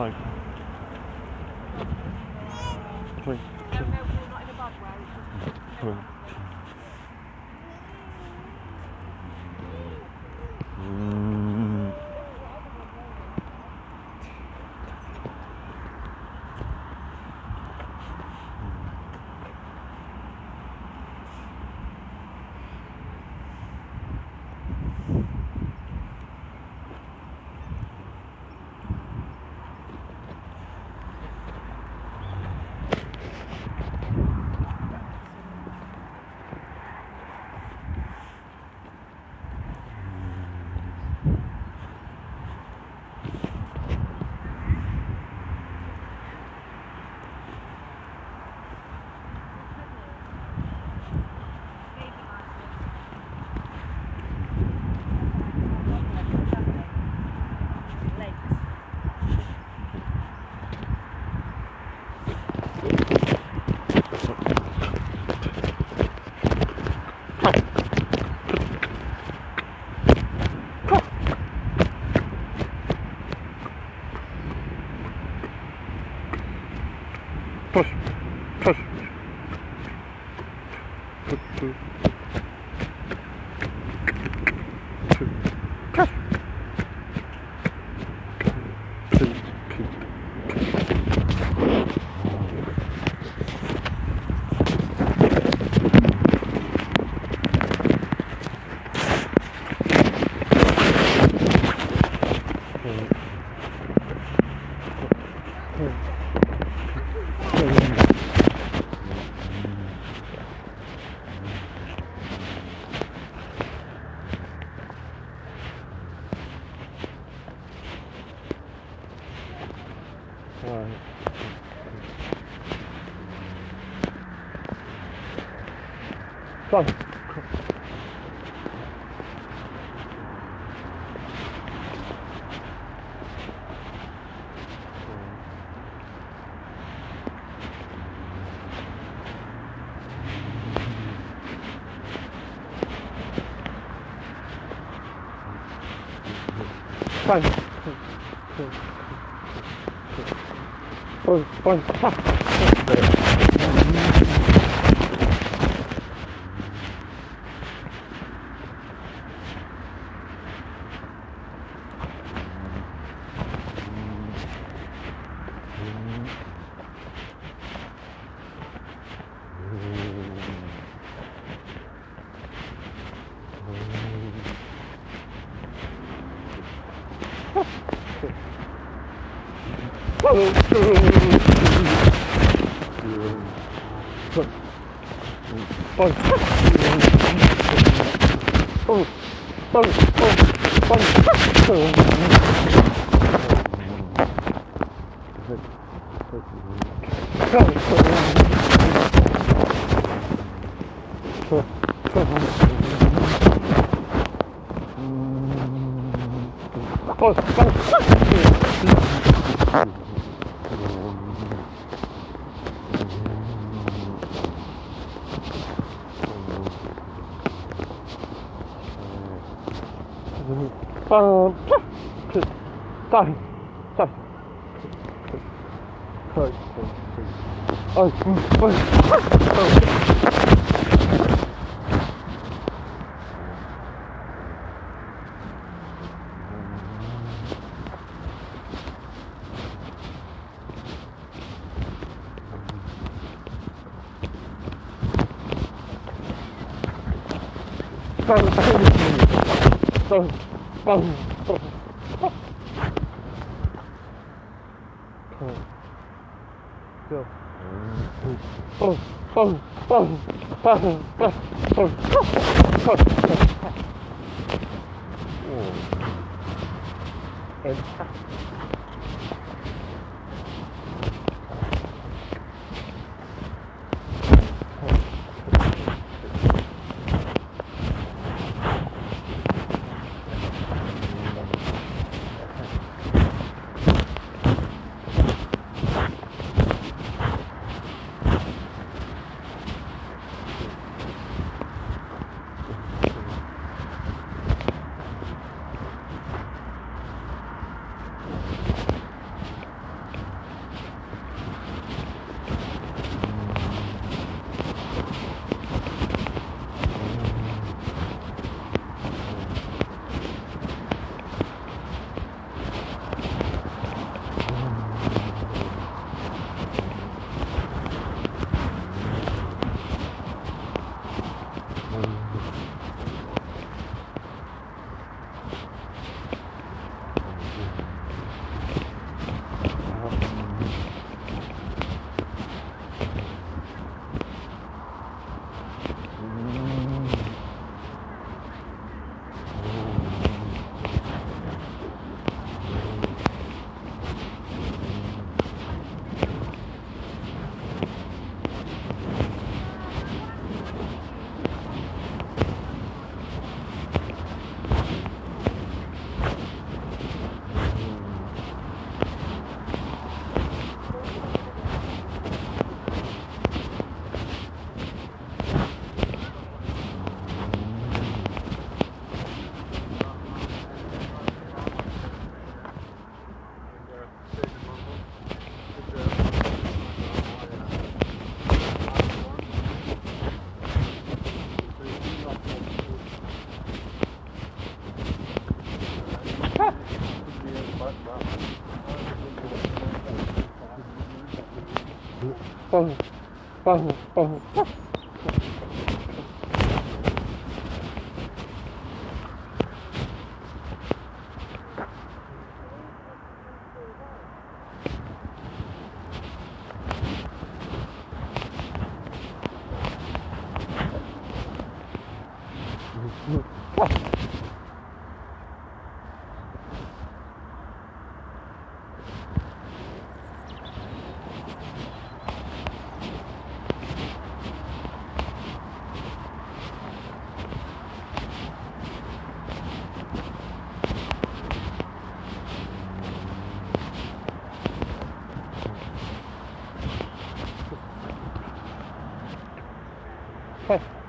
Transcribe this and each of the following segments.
Fine. 쏴. 빨리 빨리 빨리 빨리 Oh, oh, Sorry. Sorry. Sorry. Oh, oh, oh. Sorry. Sorry. Sorry. Boom, boom, boom. pum, pum, pum, pum, pum, pum. parru, parru. Bye.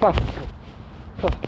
Passa. Passa.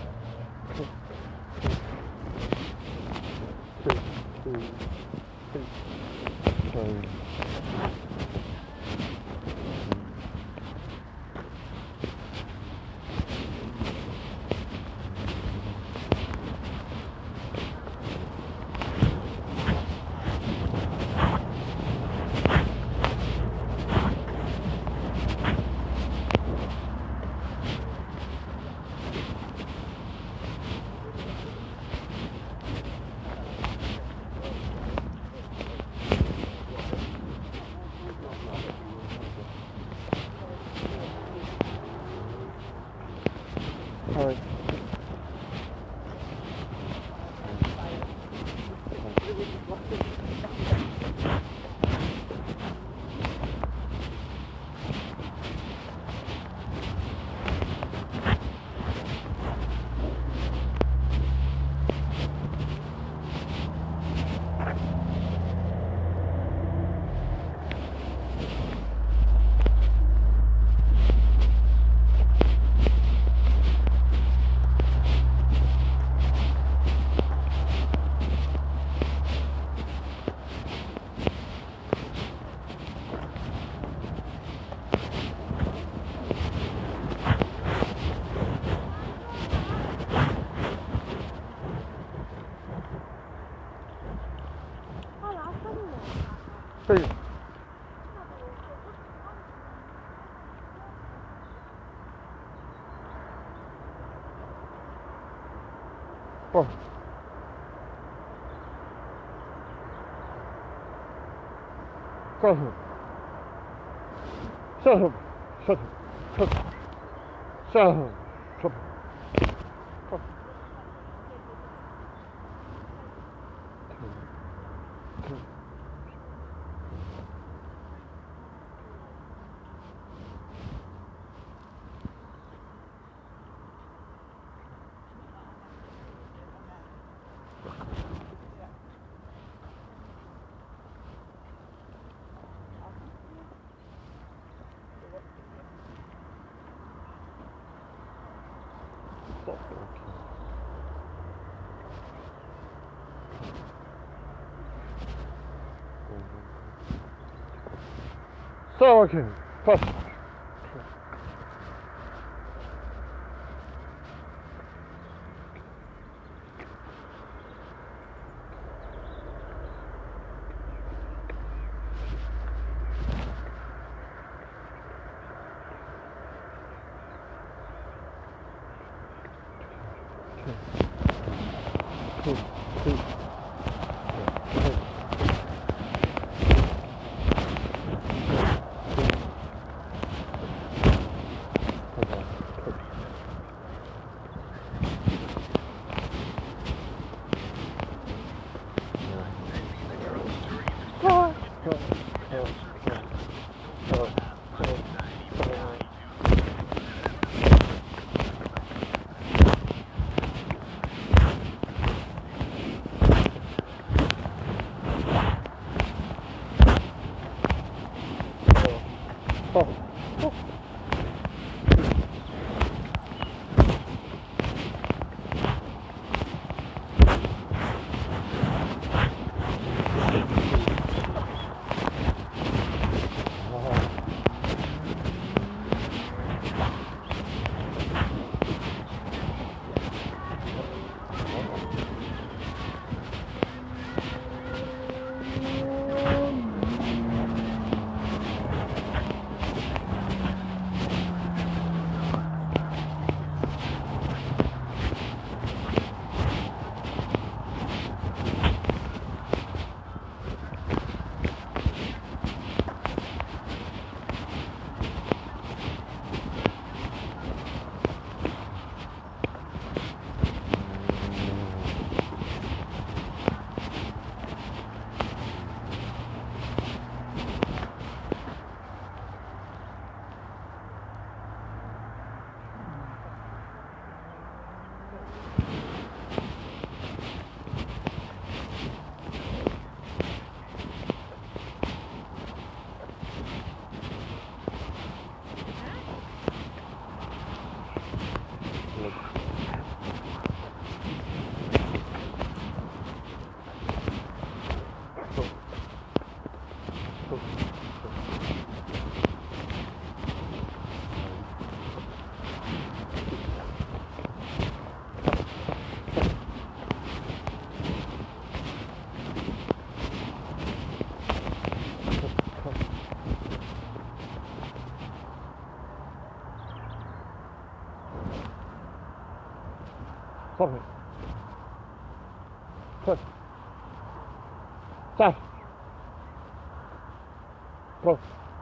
告诉你，算什么？算什？算什？So okay, first.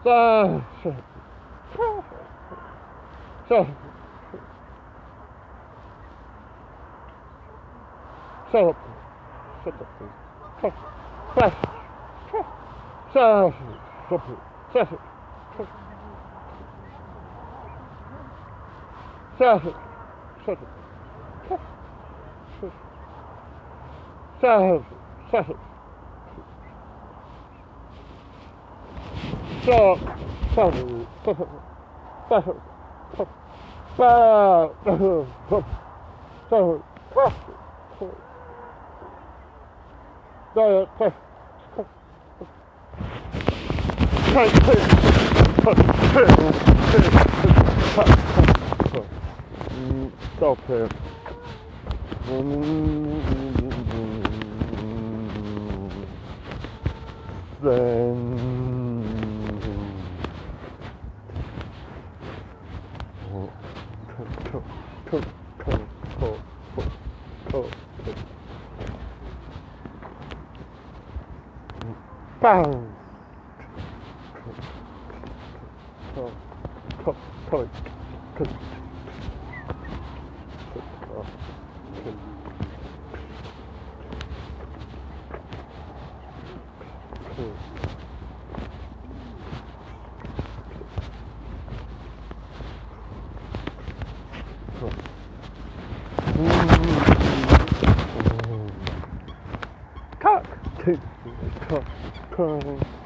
三四三四三四三四三四三四三四三四三四 shark. Stop here. Then Bang! Cock! Cock! bacana.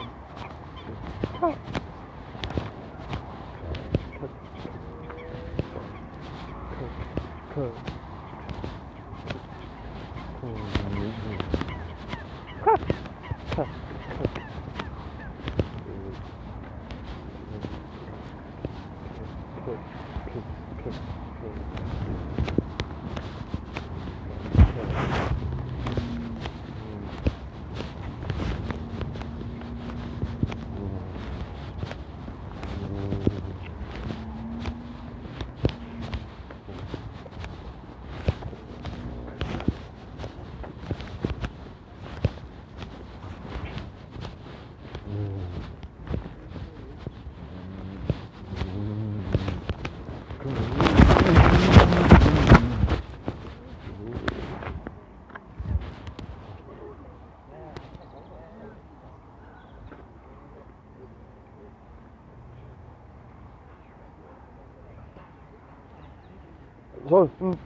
so ein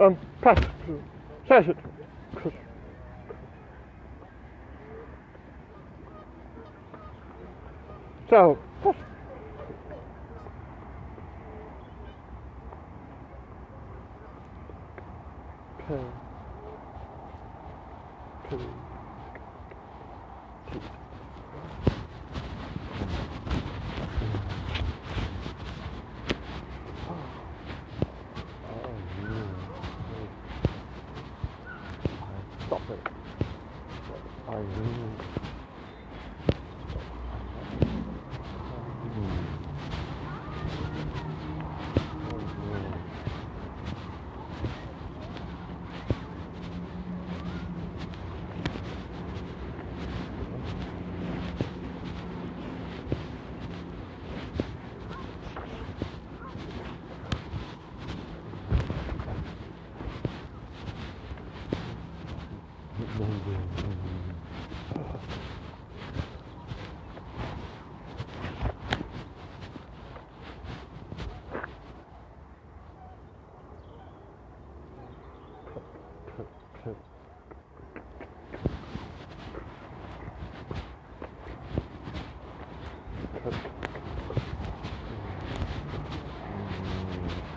ähm, Platz, So.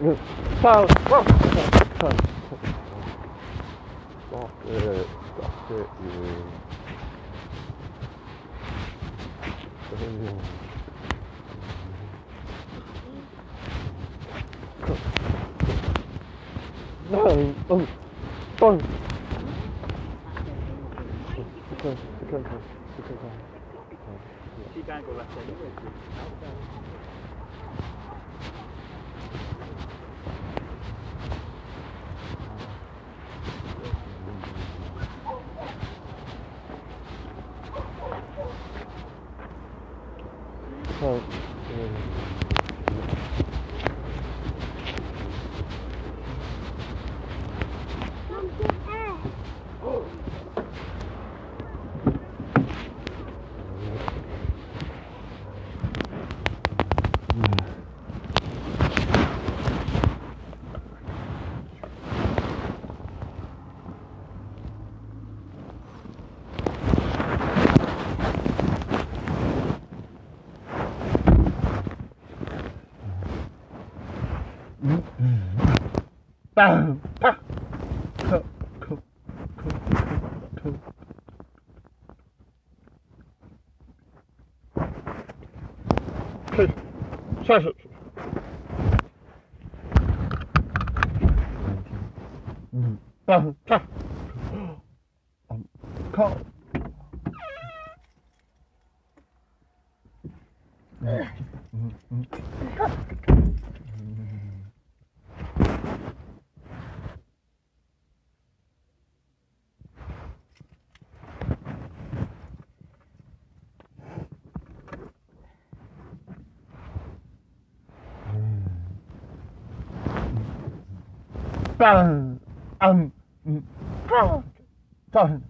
Stop, stop, stop, stop it, stop it, you. No, oh, oh. She can't go left anyway. 哦，嗯打，打，扣，扣，扣，扣，扣，开始，开，嗯，打，打。Bang, um, ah, done.